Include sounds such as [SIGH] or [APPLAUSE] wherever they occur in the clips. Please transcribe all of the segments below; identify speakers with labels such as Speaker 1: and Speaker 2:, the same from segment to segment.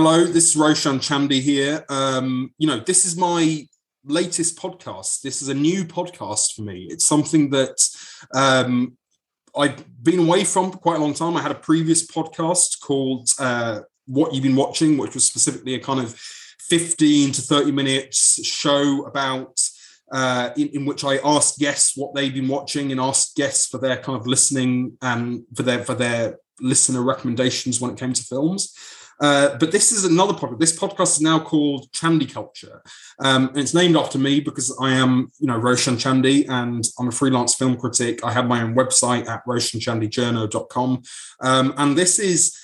Speaker 1: Hello, this is Roshan Chandy here. Um, you know, this is my latest podcast. This is a new podcast for me. It's something that um, I've been away from for quite a long time. I had a previous podcast called uh, What You've Been Watching, which was specifically a kind of 15 to 30 minutes show about uh, in, in, which I asked guests what they've been watching and asked guests for their kind of listening and for their for their listener recommendations when it came to films. Uh, but this is another podcast. This podcast is now called Chandy Culture, um, and it's named after me because I am, you know, Roshan Chandy, and I'm a freelance film critic. I have my own website at roshanchandyjourno.com, um, and this is.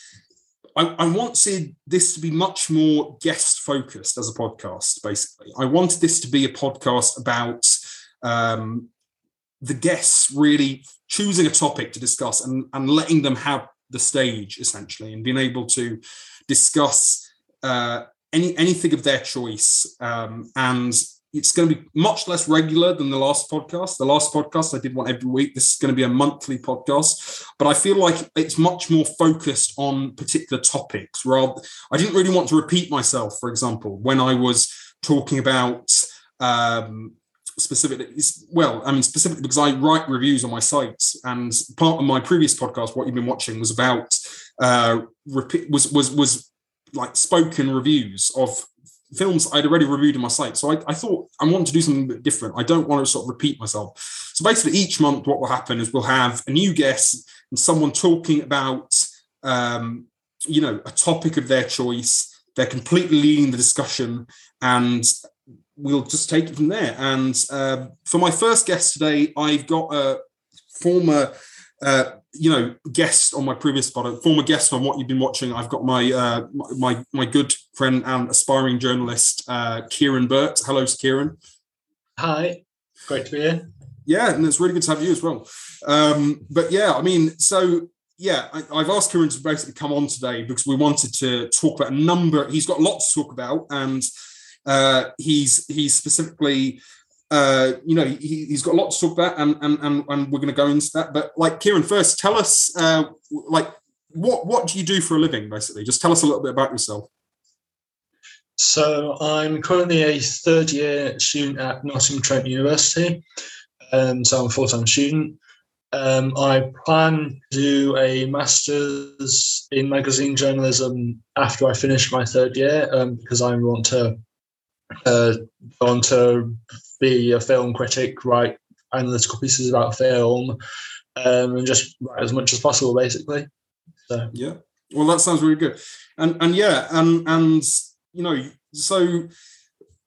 Speaker 1: I, I wanted this to be much more guest focused as a podcast. Basically, I wanted this to be a podcast about um, the guests really choosing a topic to discuss and, and letting them have the stage essentially and being able to discuss uh, any anything of their choice, um, and it's going to be much less regular than the last podcast. The last podcast I did one every week. This is going to be a monthly podcast, but I feel like it's much more focused on particular topics. Rather, I didn't really want to repeat myself. For example, when I was talking about um, specifically well i mean specifically because i write reviews on my sites and part of my previous podcast what you've been watching was about uh, repeat, was was was like spoken reviews of films I'd already reviewed on my site. So I, I thought I want to do something different. I don't want to sort of repeat myself. So basically, each month, what will happen is we'll have a new guest and someone talking about, um, you know, a topic of their choice. They're completely leading the discussion, and we'll just take it from there. And uh, for my first guest today, I've got a former uh, you know, guest on my previous product, former guest on what you've been watching. I've got my uh, my my good friend and aspiring journalist, uh, Kieran Burt. Hello, Kieran.
Speaker 2: Hi, great to be here.
Speaker 1: Yeah, and it's really good to have you as well. Um, but yeah, I mean, so yeah, I, have asked Kieran to basically come on today because we wanted to talk about a number. He's got lots to talk about, and uh, he's he's specifically uh, you know, he, has got a lot to talk about, and and and, and we're going to go into that. But like, Kieran, first, tell us, uh, like, what what do you do for a living? Basically, just tell us a little bit about yourself.
Speaker 2: So I'm currently a third year student at Nottingham Trent University, and um, so I'm a full time student. Um, I plan to do a master's in magazine journalism after I finish my third year um, because I want to uh, go on to be a film critic, write analytical pieces about film, um, and just write as much as possible, basically.
Speaker 1: So yeah, well, that sounds really good, and and yeah, and and you know, so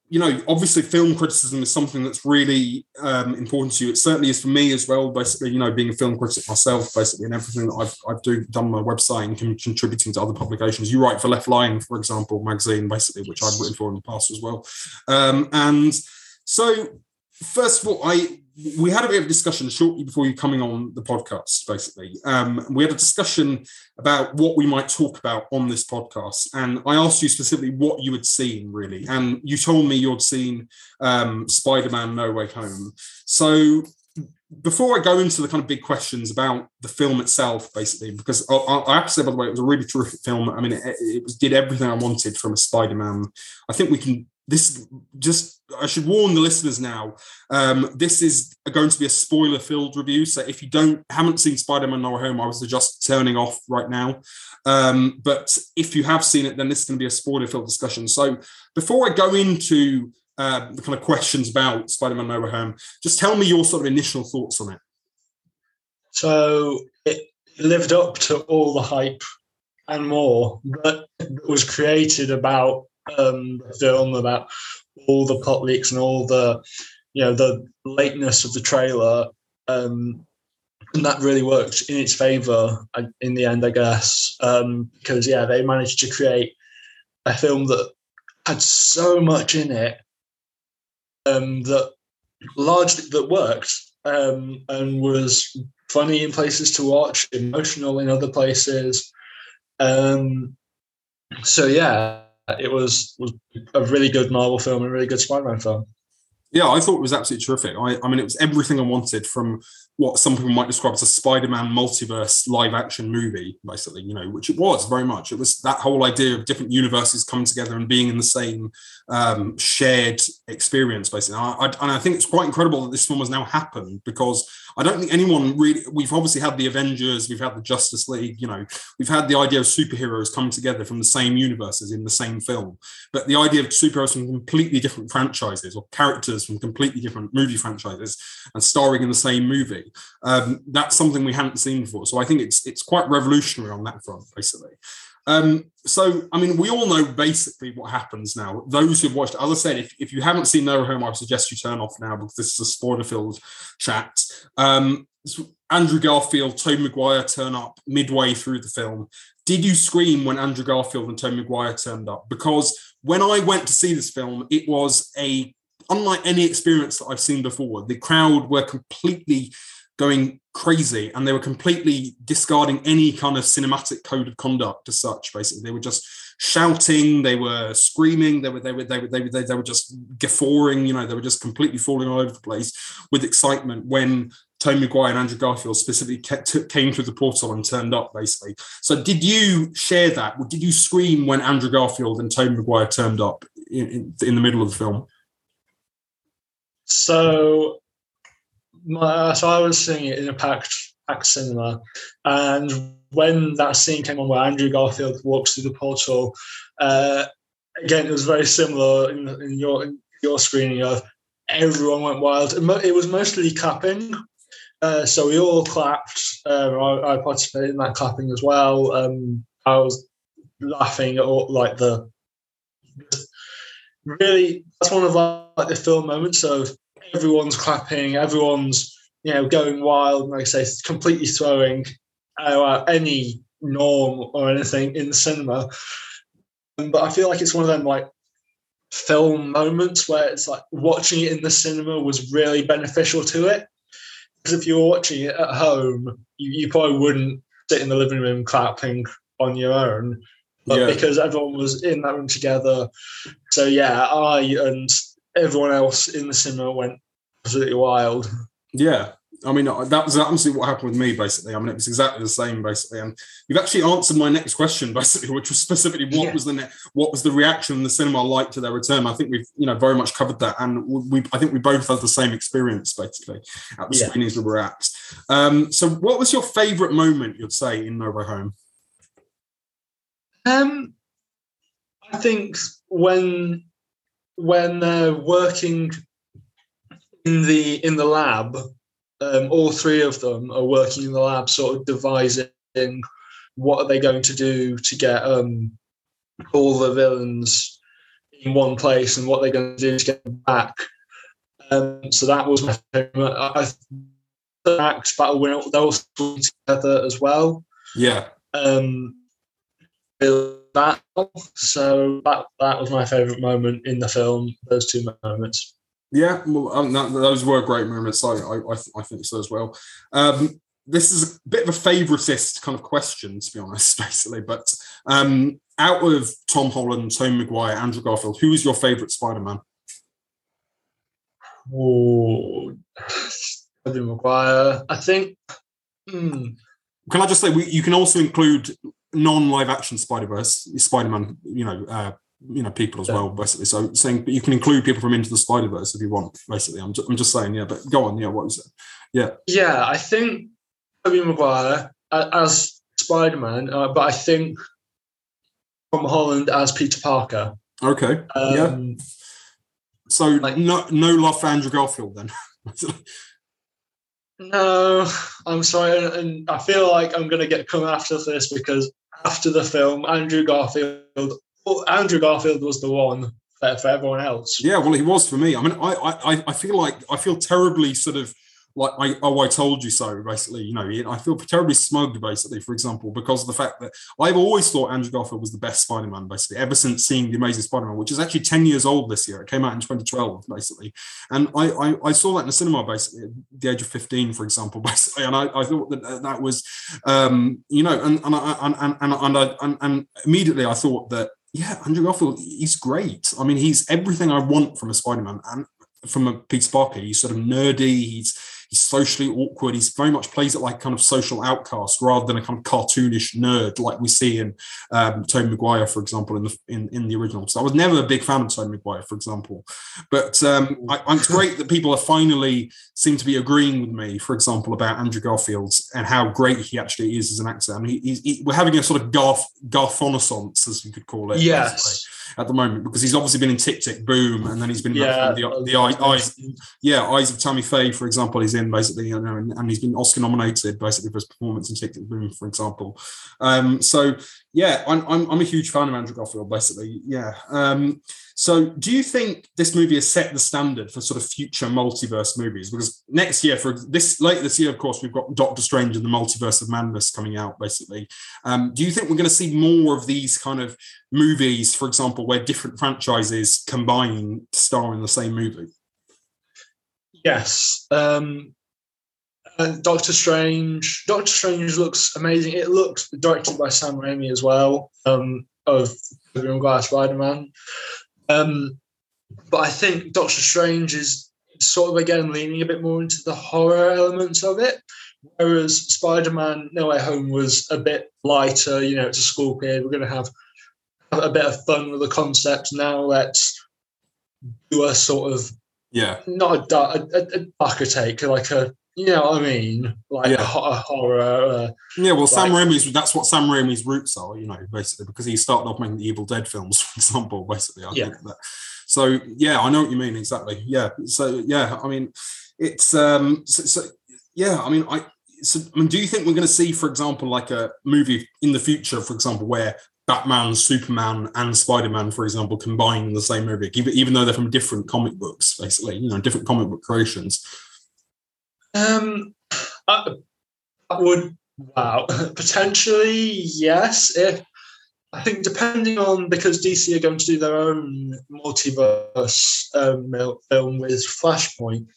Speaker 1: you know, obviously, film criticism is something that's really um, important to you. It certainly is for me as well. Basically, you know, being a film critic myself, basically, and everything that I've I've do, done my website and contributing to other publications. You write for LeftLion, for example, magazine, basically, which I've written for in the past as well. Um, and so, first of all, I we had a bit of a discussion shortly before you coming on the podcast. Basically, um, we had a discussion about what we might talk about on this podcast, and I asked you specifically what you had seen, really, and you told me you'd seen um, Spider-Man: No Way Home. So, before I go into the kind of big questions about the film itself, basically, because I, I have to say, by the way, it was a really terrific film. I mean, it, it did everything I wanted from a Spider-Man. I think we can this just I should warn the listeners now. Um, this is going to be a spoiler-filled review, so if you don't haven't seen Spider-Man: No Way Home, I would suggest turning off right now. Um, but if you have seen it, then this is going to be a spoiler-filled discussion. So before I go into uh, the kind of questions about Spider-Man: No Way Home, just tell me your sort of initial thoughts on it.
Speaker 2: So it lived up to all the hype and more that was created about um, film about all the pot leaks and all the you know the lateness of the trailer um, and that really worked in its favor in the end i guess. Um, because yeah they managed to create a film that had so much in it um, that largely that worked um, and was funny in places to watch emotional in other places. Um, so yeah it was was a really good Marvel film and a really good Spider-Man film.
Speaker 1: Yeah, I thought it was absolutely terrific. I, I mean, it was everything I wanted from what some people might describe as a Spider-Man multiverse live-action movie, basically. You know, which it was very much. It was that whole idea of different universes coming together and being in the same um, shared experience, basically. I, I, and I think it's quite incredible that this film has now happened because I don't think anyone really. We've obviously had the Avengers, we've had the Justice League. You know, we've had the idea of superheroes coming together from the same universes in the same film. But the idea of superheroes from completely different franchises or characters from completely different movie franchises and starring in the same movie, um, that's something we hadn't seen before. So I think it's it's quite revolutionary on that front, basically. Um, so, I mean, we all know basically what happens now. Those who've watched, as I said, if, if you haven't seen No Home, I suggest you turn off now because this is a spoiler-filled chat. Um, Andrew Garfield, Tobey Maguire turn up midway through the film. Did you scream when Andrew Garfield and Tobey Maguire turned up? Because when I went to see this film, it was a unlike any experience that I've seen before. The crowd were completely going crazy and they were completely discarding any kind of cinematic code of conduct as such basically they were just shouting they were screaming they were they were they were they were, they were just guffawing you know they were just completely falling all over the place with excitement when Tobey Maguire and Andrew Garfield specifically came through the portal and turned up, basically. So, did you share that? Did you scream when Andrew Garfield and Tobey Maguire turned up in, in, in the middle of the film?
Speaker 2: So, my, so I was seeing it in a packed packed cinema, and when that scene came on where Andrew Garfield walks through the portal, uh, again it was very similar in, in your in your screening of everyone went wild. It was mostly clapping. Uh, so we all clapped. Um, I, I, participated in that clapping as well. Um, I was laughing at all, like the really that's one of like the film moments of everyone's clapping, everyone's you know going wild, like I say, completely throwing out any norm or anything in the cinema. Um, but I feel like it's one of them like film moments where it's like watching it in the cinema was really beneficial to it. Because if you're watching it at home, you, you probably wouldn't sit in the living room clapping on your own. But yeah. because everyone was in that room together. So yeah, I and everyone else in the cinema went absolutely wild.
Speaker 1: Yeah. I mean, that was absolutely what happened with me, basically. I mean, it was exactly the same, basically. And you've actually answered my next question, [LAUGHS] basically, which was specifically what yeah. was the ne- what was the reaction in the cinema like to their return. I think we've, you know, very much covered that, and we, I think we both had the same experience, basically, at the yeah. screenings we were at. Um, so, what was your favourite moment, you'd say, in No Way Home?
Speaker 2: Um, I think when when they're working in the in the lab, um, all three of them are working in the lab, sort of devising what are they going to do to get um, all the villains in one place and what they're going to do to get them back. Um, so that was my favorite. I, the act battle when they all together as well.
Speaker 1: Yeah.
Speaker 2: Um, that so that that was my favorite moment in the film. Those two moments.
Speaker 1: Yeah, well, um, that, those were great moments. I, I, I, I think so as well. Um, this is a bit of a favoritist kind of question, to be honest, [LAUGHS] basically. But um, out of Tom Holland, Tom Maguire, Andrew Garfield, who is your favorite Spider-Man?
Speaker 2: Oh, [SIGHS] Tobey Maguire. I think. Hmm.
Speaker 1: Can I just say we, you can also include non-live action Spider-Verse, Spider-Man, you know, uh, you know people as yeah. well basically. So saying but you can include people from into the spider verse if you want basically. I'm just, I'm just saying yeah but go on yeah what is it? Yeah.
Speaker 2: Yeah i think Tobey Maguire as spider-man uh, but i think Tom Holland as Peter Parker.
Speaker 1: Okay um, yeah so like, no no love for Andrew Garfield then? [LAUGHS]
Speaker 2: No I'm sorry and I feel like I'm going to get come after this because after the film Andrew Garfield Andrew Garfield was the one for, for everyone else.
Speaker 1: Yeah, well, he was for me. I mean, I, I, I feel like I feel terribly sort of like I, oh I told you so basically you know I feel terribly smug basically for example because of the fact that I've always thought Andrew Garfield was the best Spider-Man basically ever since seeing the Amazing Spider-Man which is actually 10 years old this year it came out in 2012 basically and I I, I saw that in the cinema basically at the age of 15 for example [LAUGHS] basically and I, I thought that that was um you know and and and and and, and, I, and, and immediately I thought that yeah, Andrew Garfield, he's great. I mean, he's everything I want from a Spider-Man. And from a Peter Parker. He's sort of nerdy. He's he's socially awkward. He's very much plays it like kind of social outcast rather than a kind of cartoonish nerd like we see in um, Tobey Maguire, for example, in the in, in the original. So I was never a big fan of Tobey Maguire, for example, but um, I, it's great that people are finally seem to be agreeing with me, for example, about Andrew Garfield's and how great he actually is as an actor. I mean, he, he, we're having a sort of Garf Garfonaissance, as you could call it.
Speaker 2: Yes.
Speaker 1: Basically at the moment because he's obviously been in Tick Tick Boom, and then he's been
Speaker 2: Yeah,
Speaker 1: the, the eyes, yeah, Eyes of Tammy Faye, for example, he's in basically, you know, and, and he's been Oscar nominated basically for his performance in Tick Tick Boom, for example. Um, so yeah, I'm, I'm I'm a huge fan of Andrew Garfield, basically, yeah. Um, so, do you think this movie has set the standard for sort of future multiverse movies? Because next year, for this late this year, of course, we've got Doctor Strange and the Multiverse of Madness coming out. Basically, um, do you think we're going to see more of these kind of movies, for example, where different franchises combine to star in the same movie?
Speaker 2: Yes. Um, uh, Doctor Strange. Doctor Strange looks amazing. It looks directed by Sam Raimi as well. Um, of Maguire Spider Man. Um, but I think Doctor Strange is sort of again leaning a bit more into the horror elements of it, whereas Spider Man No Way Home was a bit lighter. You know, it's a school period. We're going to have a bit of fun with the concept. Now let's do a sort of
Speaker 1: Yeah,
Speaker 2: not a, dark, a, a darker take, like a you know what I mean, like
Speaker 1: Yeah.
Speaker 2: a, horror. Uh,
Speaker 1: yeah. Well, Sam
Speaker 2: Right.
Speaker 1: Raimi's that's what Sam Raimi's roots are, you know, basically because he started off making the Evil Dead films, [LAUGHS] for example. Basically, I
Speaker 2: Yeah.
Speaker 1: think that. So yeah, I know what you mean exactly. Yeah. So yeah, I mean, it's um. So, so yeah, I mean, I. So, I mean, do you think we're going to see, for example, like a movie in the future, for example, where Batman, Superman, and Spider Man, for example, combine in the same movie, even, even though they're from different comic books, basically, you know, different comic book creations?
Speaker 2: Um, I, that would wow [LAUGHS] potentially yes. If I think depending on because DC are going to do their own multiverse um, film with Flashpoint,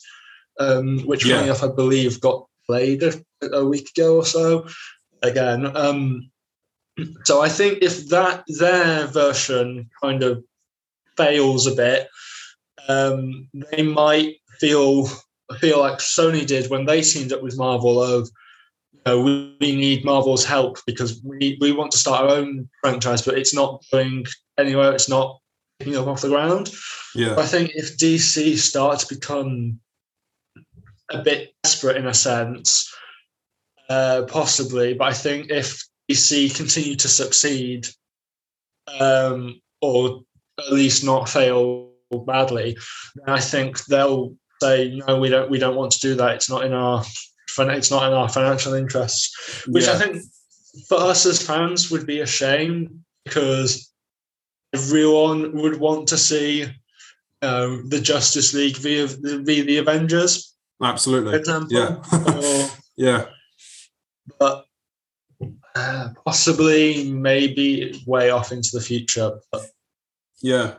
Speaker 2: um, which
Speaker 1: Yeah.
Speaker 2: funny enough I believe got played a, a week ago or so. Again, um, so I think if that their version kind of fails a bit, um, they might feel feel like Sony did when they teamed up with Marvel of you know, we, we need Marvel's help because we, we want to start our own franchise, but it's not going anywhere. It's not picking up off the ground.
Speaker 1: Yeah.
Speaker 2: I think if DC start to become a bit desperate in a sense, uh, possibly, but I think if DC continue to succeed, um, or at least not fail badly, then I think they'll say no, we don't we don't want to do that. It's not in our it's not in our financial interests, which I think for us as fans would be a shame because everyone would want to see um, the Justice League via via the Avengers,
Speaker 1: Absolutely.
Speaker 2: example.
Speaker 1: Yeah.
Speaker 2: or, [LAUGHS]
Speaker 1: yeah.
Speaker 2: but uh, possibly maybe way off into the future. But
Speaker 1: Yeah.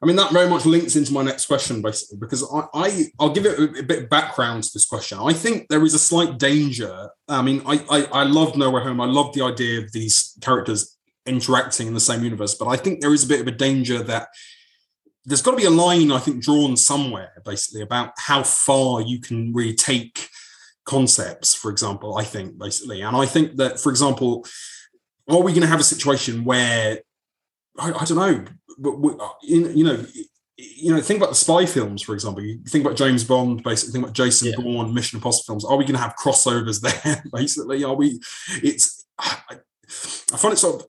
Speaker 1: I mean, that very much links into my next question, basically, because I, I I'll give it a, a bit of background to this question. I think there is a slight danger. I mean, I, I I love No Way Home. I love the idea of these characters interacting in the same universe, but I think there is a bit of a danger that there's got to be a line, I think, drawn somewhere, basically, about how far you can really take concepts, for example, I think, basically. And I think that, for example, are we going to have a situation where I, I don't know, but we, uh, you you know, you know, think about the spy films, for example. You think about James Bond, basically. Think about Jason
Speaker 2: Yeah.
Speaker 1: Bourne, Mission Impossible films. Are we going to have crossovers [LAUGHS] there? Basically, are we? It's. I, I find it sort of.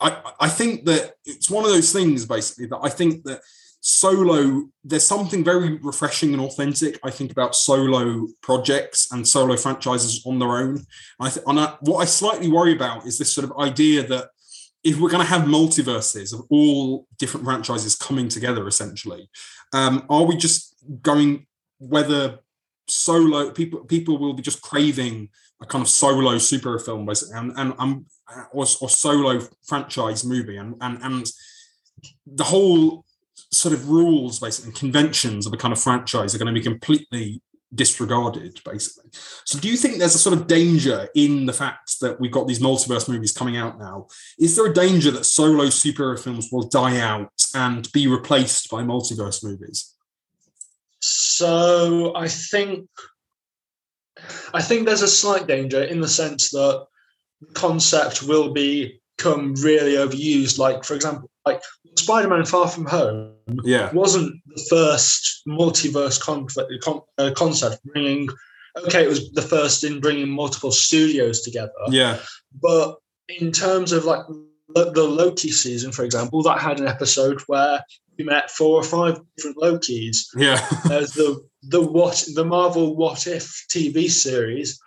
Speaker 1: I I think that it's one of those things, basically, that I think that solo there's something very refreshing and authentic i think about solo projects and solo franchises on their own i th- and I, what i slightly worry about is this sort of idea that if we're going to have multiverses of all different franchises coming together essentially um, are we just going whether solo people people will be just craving a kind of solo superhero film basically and and um, or, or solo franchise movie and and and the whole sort of rules basically and conventions of a kind of franchise are going to be completely disregarded basically. So do you think there's a sort of danger in the fact that we've got these multiverse movies coming out now? Is there a danger that solo superhero films will die out and be replaced by multiverse movies?
Speaker 2: So I think I think there's a slight danger in the sense that the concept will become really overused. Like, for example, like Spider-Man: Far From Home
Speaker 1: Yeah.
Speaker 2: wasn't the first multiverse con- uh, concept bringing. Okay, it was the first in bringing multiple studios together.
Speaker 1: Yeah.
Speaker 2: But in terms of like the the Loki season, for example, that had an episode where we met four or five different Lokis.
Speaker 1: Yeah. [LAUGHS]
Speaker 2: As the the what the Marvel What If TV series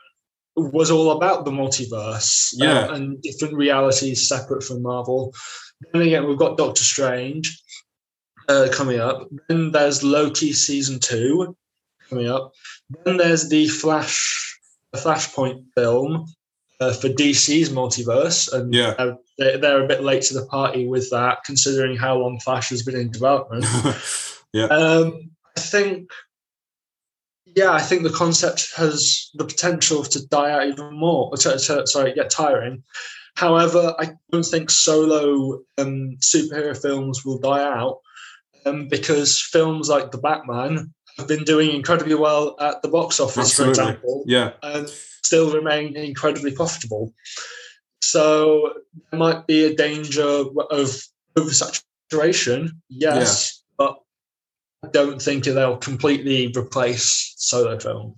Speaker 2: was all about the multiverse uh,
Speaker 1: Yeah.
Speaker 2: and different realities separate from Marvel. Then again, we've got Doctor Strange uh, coming up. Then there's Loki season two coming up. Then there's the Flash Flashpoint film uh, for DC's multiverse, and
Speaker 1: Yeah.
Speaker 2: uh, they're, they're a bit late to the party with that, considering how long Flash has been in development. [LAUGHS] Um, I think, yeah, I think the concept has the potential to die out even more. Sorry, get tiring. However, I don't think solo um, superhero films will die out um, because films like The Batman have been doing incredibly well at the box office,
Speaker 1: Absolutely.
Speaker 2: for example,
Speaker 1: yeah.
Speaker 2: and still remain incredibly profitable. So there might be a danger of oversaturation, yes, but I don't think they'll completely replace solo film.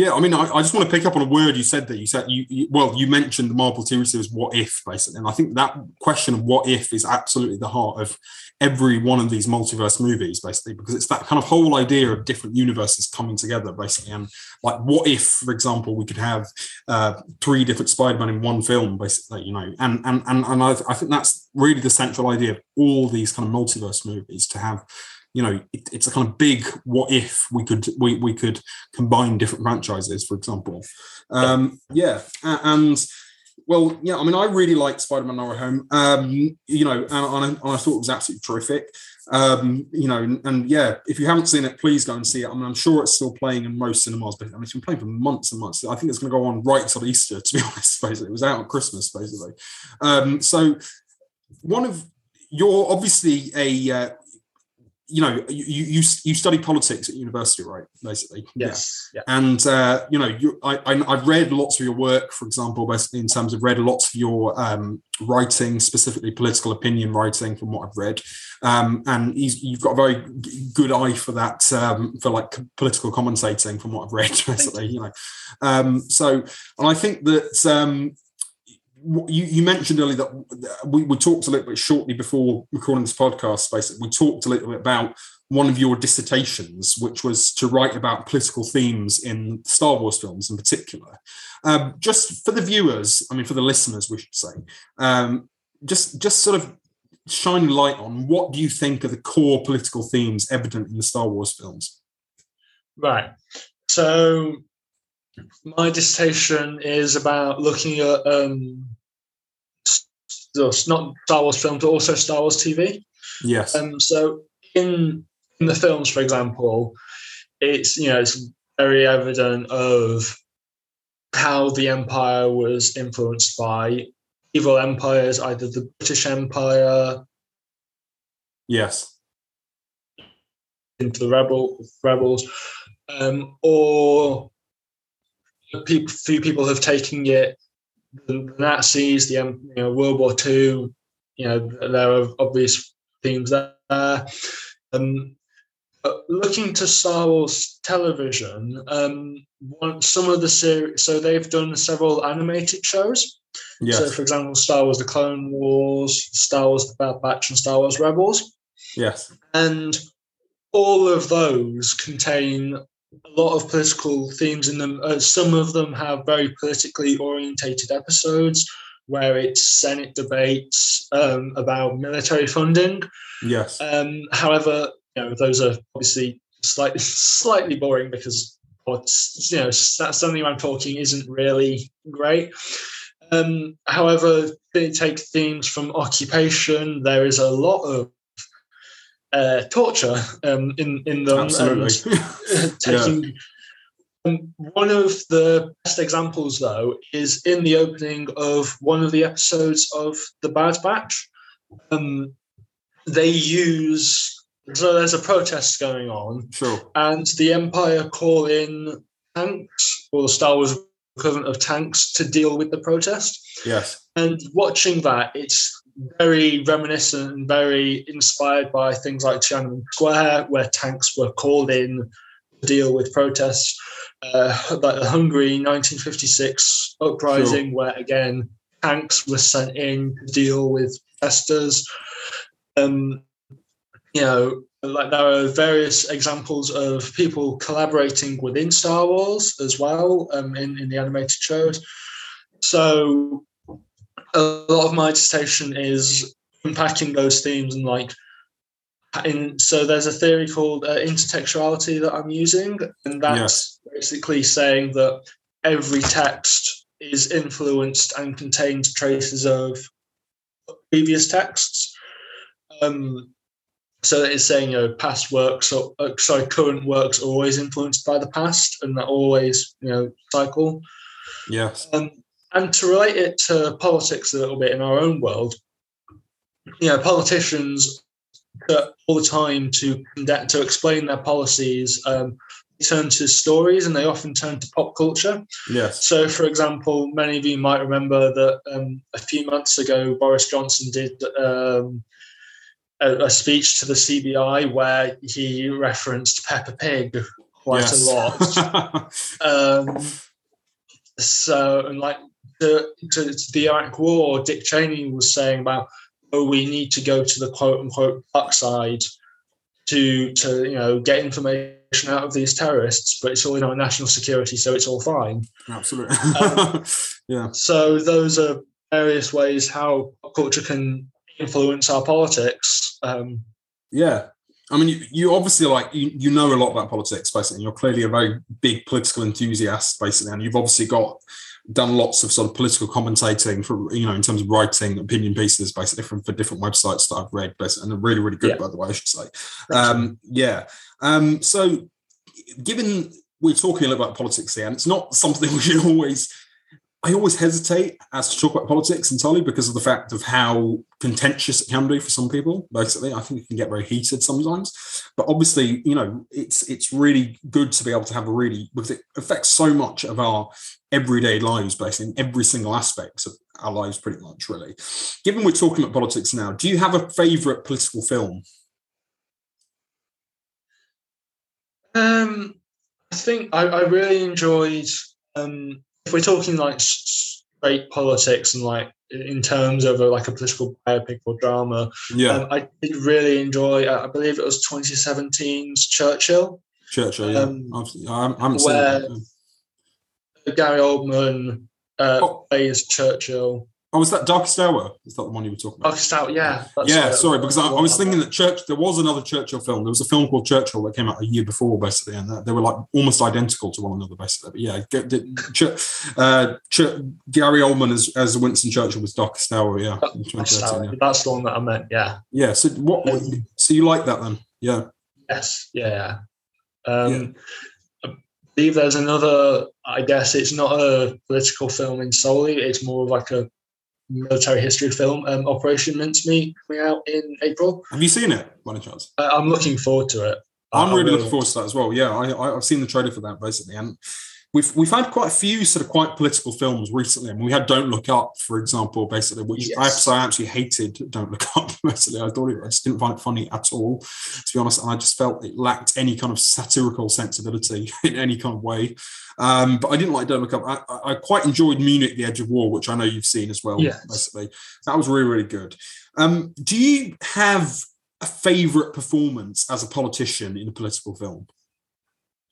Speaker 1: Yeah, I mean, I, I just want to pick up on a word you said there. You said you, you well, you mentioned the Marvel series "What If" basically, and I think that question of "What if" is absolutely the heart of every one of these multiverse movies, basically, because it's that kind of whole idea of different universes coming together, basically, and like, what if, for example, we could have uh, three different Spider-Man in one film, basically, you know, and and and and I, I think that's really the central idea of all these kind of multiverse movies to have you know it, it's a kind of big what if we could we, we could combine different franchises for example. Um yeah and well yeah i mean i really liked spider-man no way home. Um you know and, and, I, thought it was absolutely terrific. Um you know and, and yeah if you haven't seen it please go and see it. I mean i'm sure it's still playing in most cinemas but I mean, it's been playing for months and months. I think it's going to go on right till easter to be [LAUGHS] honest basically. It was out at christmas basically. Um so one of you're obviously a uh, you know you, you you study politics at university right basically
Speaker 2: Yes. Yeah.
Speaker 1: yeah. and uh, you know you I, I i've read lots of your work for example in terms of read lots of your um, writing specifically political opinion writing from what i've read um, and you've got a very good eye for that um, for like political commentating from what i've read [LAUGHS] basically you know um, so and i think that um, you, you mentioned earlier that we, we talked a little bit shortly before recording this podcast. Basically, we talked a little bit about one of your dissertations, which was to write about political themes in Star Wars films in particular. Um, just for the viewers, I mean, for the listeners, we should say, um, just just sort of shine light on what do you think are the core political themes evident in the Star Wars films?
Speaker 2: Right. So my dissertation is about looking at um, s- s- not Star Wars films, but also Star Wars TV.
Speaker 1: Yes.
Speaker 2: Um, so in in the films, for example, it's you know it's very evident of how the empire was influenced by evil empires, either the British Empire
Speaker 1: yes.
Speaker 2: into the rebel rebels, um, or people, few people have taken it. The Nazis, the um, you know World War Two, you know there are obvious themes there. Um, but looking to Star Wars television, um, one, some of the series, so they've done several animated shows.
Speaker 1: Yes.
Speaker 2: So, for example, Star Wars: The Clone Wars, Star Wars: The Bad Batch, and Star Wars Rebels
Speaker 1: yes.
Speaker 2: and all of those contain a lot of political themes in them. Uh, some of them have very politically orientated episodes where it's Senate debates um, about military funding.
Speaker 1: Yes.
Speaker 2: Um, however, you know those are obviously slightly [LAUGHS] slightly boring because what's you know something I'm talking isn't really great. Um, however, they take themes from occupation. There is a lot of uh, torture um, in in them.
Speaker 1: Absolutely. [LAUGHS]
Speaker 2: And taking um, one of the best examples, though, is in the opening of one of the episodes of The Bad Batch. Um, they use so there's a protest going on,
Speaker 1: Sure.
Speaker 2: and the Empire call in tanks or the Star Wars equivalent of tanks to deal with the protest.
Speaker 1: Yes.
Speaker 2: And watching that, it's very reminiscent and very inspired by things like Tiananmen Square, where tanks were called in to deal with protests. Uh, like the Hungary 1956 uprising, where again tanks were sent in to deal with protesters. Um, you know, like there are various examples of people collaborating within Star Wars as well um, in, in the animated shows. So a lot of my dissertation is unpacking those themes and like in so there's a theory called uh, intertextuality that I'm using, and that's basically saying that every text is influenced and contains traces of previous texts. Um, so it's saying, you know, past works or uh, sorry, current works are always influenced by the past, and that always, you know, cycle.
Speaker 1: Yes.
Speaker 2: Um, and to relate it to politics a little bit in our own world, you know, politicians all the time to to explain their policies um, turn to stories, and they often turn to pop culture.
Speaker 1: Yes.
Speaker 2: So, for example, many of you might remember that um, a few months ago, Boris Johnson did um, a, a, speech to the CBI where he referenced Peppa Pig quite
Speaker 1: yes.
Speaker 2: a lot. [LAUGHS] um, so, and like the, to, to the Iraq War, Dick Cheney was saying about, oh, we need to go to the quote unquote dark side to to you know get information out of these terrorists, but it's all in our national security, so it's all fine.
Speaker 1: Absolutely.
Speaker 2: Um, [LAUGHS]
Speaker 1: yeah.
Speaker 2: So those are various ways how culture can influence our politics. Um,
Speaker 1: yeah. I mean, you, you obviously like you, you know a lot about politics, basically. And you're clearly a very big political enthusiast, basically, and you've obviously got done lots of sort of political commentating for you know in terms of writing opinion pieces basically from for different websites that I've read basically and they're really really good
Speaker 2: Yeah.
Speaker 1: by the way I should say. Um yeah. Um so given we're talking a little about politics here and it's not something [LAUGHS] we should always I always hesitate as to talk about politics entirely because of the fact of how contentious it can be for some people. Basically, I think it can get very heated sometimes. But obviously, you know, it's it's really good to be able to have a really because it affects so much of our everyday lives, basically in every single aspect of our lives, pretty much. Really, given we're talking about politics now, do you have a favourite political film?
Speaker 2: um, I think I, I really enjoyed. Um, if we're talking like straight politics and like in terms of a, like a political biopic or drama,
Speaker 1: Yeah,
Speaker 2: um, I did really enjoy. uh, I believe it was 2017's Churchill.
Speaker 1: Churchill. Yeah,
Speaker 2: um,
Speaker 1: I haven't seen
Speaker 2: where-
Speaker 1: it.
Speaker 2: Gary Oldman uh,
Speaker 1: Oh.
Speaker 2: plays Churchill.
Speaker 1: Oh, was that Darkest Hour? Is that the one you were talking about?
Speaker 2: Darkest Hour, yeah.
Speaker 1: yeah,
Speaker 2: it.
Speaker 1: sorry, because I, I was thinking that Church. There was another Churchill film. There was a film called Churchill that came out a year before, basically, and they were like almost identical to one another, basically. But yeah, get- did- Ch- uh, Ch- Gary Oldman as, as Winston Churchill was Darkest Hour, yeah, in
Speaker 2: Darkest
Speaker 1: 2013, yeah.
Speaker 2: That's the one that I meant. Yeah.
Speaker 1: yeah. So what? what- So you like that then? Yeah,
Speaker 2: Yes. Yeah. Um, I believe there's another. I guess it's not a political film in solely. It's more of like a military history film. Um, Operation Mincemeat coming out in April.
Speaker 1: have you seen it by any chance?
Speaker 2: Uh, I'm looking forward to it.
Speaker 1: I'm
Speaker 2: I
Speaker 1: really
Speaker 2: will.
Speaker 1: looking forward to that as well. Yeah, I, I, I've seen the trailer for that basically, and we've we've had quite a few sort of quite political films recently. I mean, we had Don't Look Up, for example, basically, which I have to
Speaker 2: Yes.
Speaker 1: say I actually hated. Don't Look Up. [LAUGHS] Basically, I thought it, I just didn't find it funny at all, to be honest. And I just felt it lacked any kind of satirical sensibility [LAUGHS] in any kind of way. Um, but I didn't like Don't Look Up. I, I- I quite enjoyed Munich: The Edge of War, which I know you've seen as well.
Speaker 2: Yes.
Speaker 1: Basically, that was really really good. Um, do you have a favorite performance as a politician in a political film?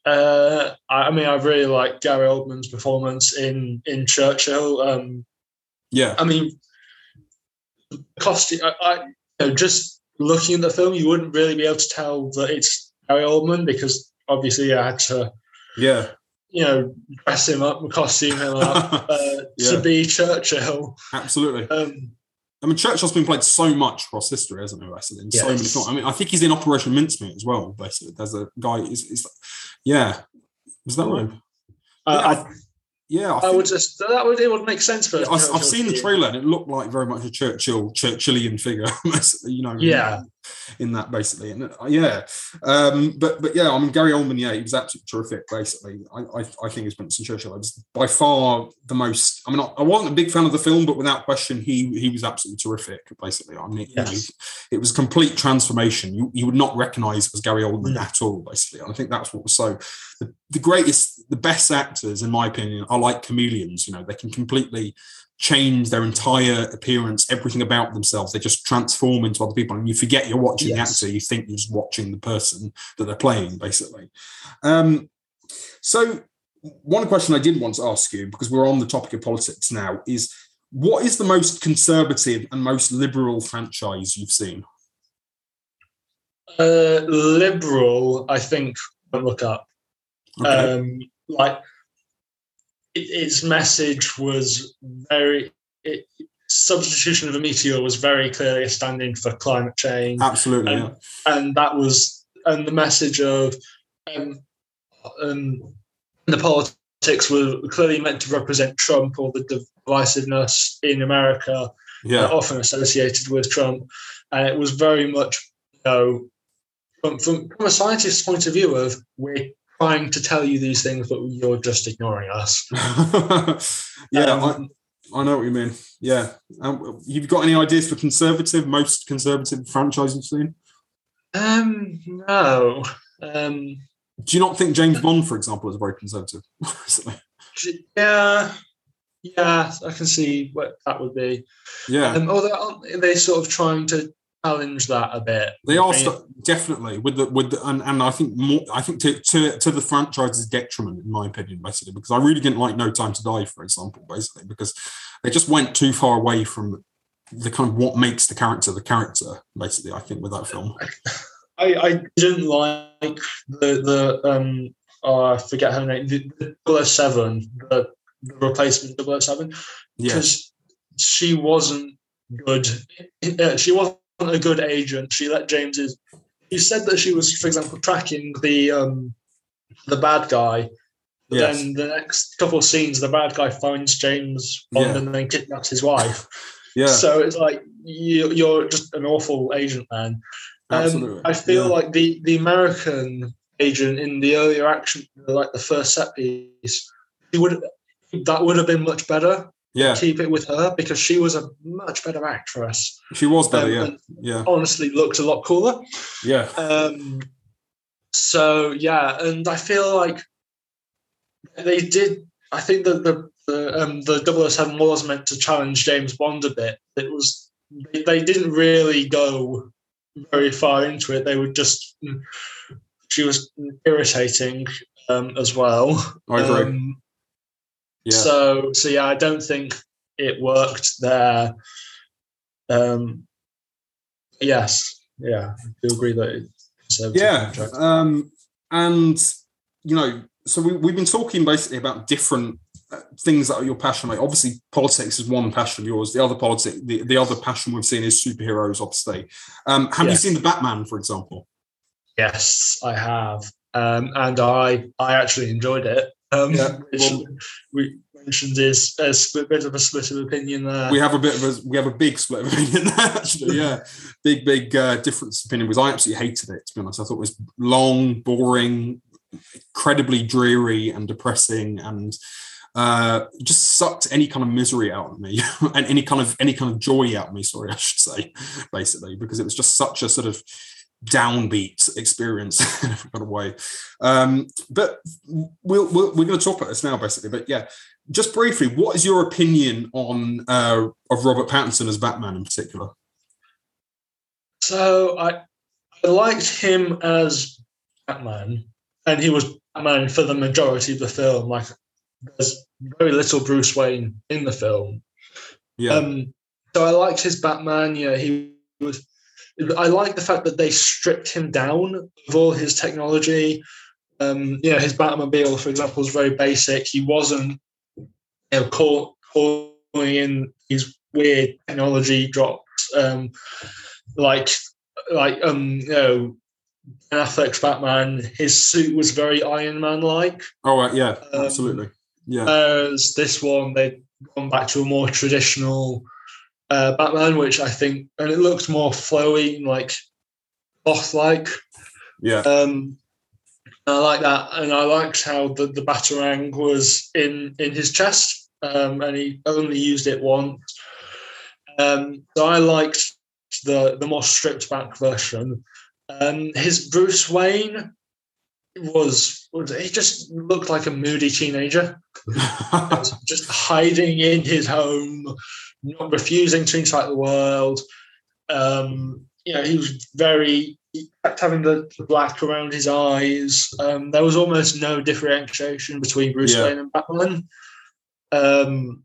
Speaker 2: Uh, I mean, I really like Gary Oldman's performance in in Churchill. Um,
Speaker 1: Yeah,
Speaker 2: I mean, costume. I, I you know, just looking at the film, you wouldn't really be able to tell that it's Gary Oldman because obviously I had to,
Speaker 1: yeah,
Speaker 2: you know, dress him up, costume him up [LAUGHS] uh,
Speaker 1: Yeah.
Speaker 2: to be Churchill.
Speaker 1: absolutely.
Speaker 2: Um,
Speaker 1: I mean, Churchill's been played so much across history, hasn't he? Basically, in so many
Speaker 2: Yes.
Speaker 1: films. I mean, I think he's in Operation Mincemeat as well. Basically, there's a guy. Is, is yeah, was that right?
Speaker 2: Uh, I, I,
Speaker 1: Yeah, I,
Speaker 2: I
Speaker 1: think,
Speaker 2: would just that would it would make sense for.
Speaker 1: yeah, I've, I've seen the trailer and it looked like very much a Churchill, Churchillian figure. [LAUGHS] you know.
Speaker 2: Yeah.
Speaker 1: In that basically. And uh, yeah, um, but but yeah, I mean Gary Oldman, yeah, he was absolutely terrific. Basically, I I, I think as Winston Churchill was by far the most. I mean, I, I wasn't a big fan of the film, but without question, he he was absolutely terrific. Basically, I mean, yes. you know, it was complete transformation. You you would not recognise it was Gary Oldman mm. at all. Basically, and I think that's what was so the, the greatest, the best actors, in my opinion, are like chameleons. You know, they can completely change their entire appearance, everything about themselves. They just transform into other people, and you forget you're watching yes. the actor. You think you're just watching the person that they're playing, basically. Um, so, one question I did want to ask you, because we're on the topic of politics now, is what is the most conservative and most liberal franchise you've seen?
Speaker 2: Uh, liberal, I think. Look up. Okay. Um, like its message was very it, substitution of a meteor was very clearly a standing for climate change.
Speaker 1: Absolutely,
Speaker 2: and,
Speaker 1: yeah.
Speaker 2: and that was and the message of um, um, the politics were clearly meant to represent Trump or the divisiveness in America,
Speaker 1: yeah.
Speaker 2: Uh, often associated with Trump, and it was very much you know from, from, from a scientist's point of view of we're trying to tell you these things, but you're just ignoring us. [LAUGHS]
Speaker 1: yeah, um, I, I, know what you mean. Yeah. Um, you've got any ideas for conservative, most conservative franchise you've seen?
Speaker 2: Um, no. Um,
Speaker 1: Do you not think James Bond, for example, is very conservative? [LAUGHS]
Speaker 2: yeah. Yeah, I can see what that would be.
Speaker 1: Yeah.
Speaker 2: Um, although they're sort of trying to challenge that a bit.
Speaker 1: They are st- definitely with the with the, and, and I think more I think to, to to the franchise's detriment in my opinion basically because I really didn't like No Time to Die for example basically because they just went too far away from the kind of what makes the character the character basically I think with that film.
Speaker 2: I, I didn't like the the um oh, I forget her name the, the 007 the, the replacement 007 because yeah. she wasn't good. Uh, she wasn't a good agent. She let James's. You said that she was, for example, tracking the um, the bad guy. Yes. Then the next couple of scenes, the bad guy finds James Bond yeah. and then kidnaps his wife. [LAUGHS]
Speaker 1: yeah.
Speaker 2: So it's like you, you're just an awful agent, man. Um, Absolutely. I feel yeah. like the the American agent in the earlier action, like the first set piece, he would that would have been much better
Speaker 1: yeah.
Speaker 2: keep it with her because she was a much better actress.
Speaker 1: She was better, um, yeah. Yeah.
Speaker 2: Honestly, looked a lot cooler.
Speaker 1: Yeah.
Speaker 2: Um, so yeah, and I feel like they did. I think that the the um, the 007 was meant to challenge James Bond a bit. It was they, they didn't really go very far into it. They were just she was irritating um, as well.
Speaker 1: I agree. Um,
Speaker 2: yeah. So so yeah, I don't think it worked there. Um, yes, yeah, I do agree that. It's.
Speaker 1: Yeah, um, and you know, so we, we've been talking basically about different uh, things that are your passion. Like obviously, politics is one passion of yours. The other politics, the, the other passion we've seen is superheroes. Obviously, um, have yes. you seen the Batman, for example?
Speaker 2: Yes, I have, um, and I I actually enjoyed it. Um, yeah, well, we mentioned is a split, bit of a split of opinion there.
Speaker 1: We have a bit of a we have a big split of opinion there. [LAUGHS] Actually, yeah, big big uh, difference of opinion. Because I absolutely hated it. To be honest, I thought it was long, boring, incredibly dreary and depressing, and uh, just sucked any kind of misery out of me [LAUGHS] and any kind of any kind of joy out of me. Sorry, I should say, basically, because it was just such a sort of downbeat experience in a kind of way. Um, but we'll, we are going to talk about this now, basically. But yeah, just briefly, what is your opinion on uh, of Robert Pattinson as Batman in particular?
Speaker 2: So I, I liked him as Batman, and he was Batman for the majority of the film. Like there's very little Bruce Wayne in the film.
Speaker 1: Yeah. Um,
Speaker 2: so I liked his Batman. Yeah, he was I like the fact that they stripped him down of all his technology. Um, you know, his Batmobile, for example, was very basic. He wasn't, you know, call, calling in these weird technology drops, um, like, like, um, you know, Ben Affleck's Batman. His suit was very Iron Man like.
Speaker 1: Oh, right, yeah, um, absolutely, yeah.
Speaker 2: Whereas this one, they've gone back to a more traditional uh, Batman, which I think, and it looked more flowy, like cloth like.
Speaker 1: Yeah.
Speaker 2: Um, I like that, and I liked how the, the batarang was in in his chest, um, and he only used it once. Um, so I liked the the more stripped back version. Um, his Bruce Wayne was, was he just looked like a moody teenager, [LAUGHS] just hiding in his home, not refusing to interact with the world. Um, you know, he was very he kept having the, the black around his eyes. Um, there was almost no differentiation between Bruce
Speaker 1: Yeah.
Speaker 2: Wayne and Batman. Um,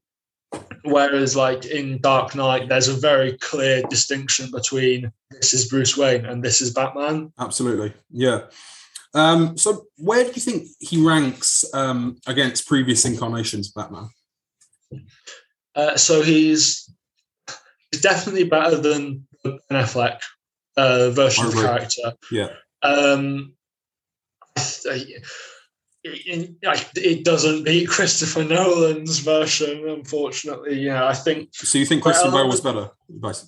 Speaker 2: whereas, like in Dark Knight, there's a very clear distinction between this is Bruce Wayne and this is Batman.
Speaker 1: Absolutely. Yeah. Um, so where do you think he ranks um, against previous incarnations of Batman?
Speaker 2: Uh, so he's he's definitely better than Ben Affleck uh, version of the character.
Speaker 1: Yeah.
Speaker 2: Um, it, like, it doesn't beat Christopher Nolan's version, unfortunately. Yeah, I think
Speaker 1: So you think Christian Bale was better?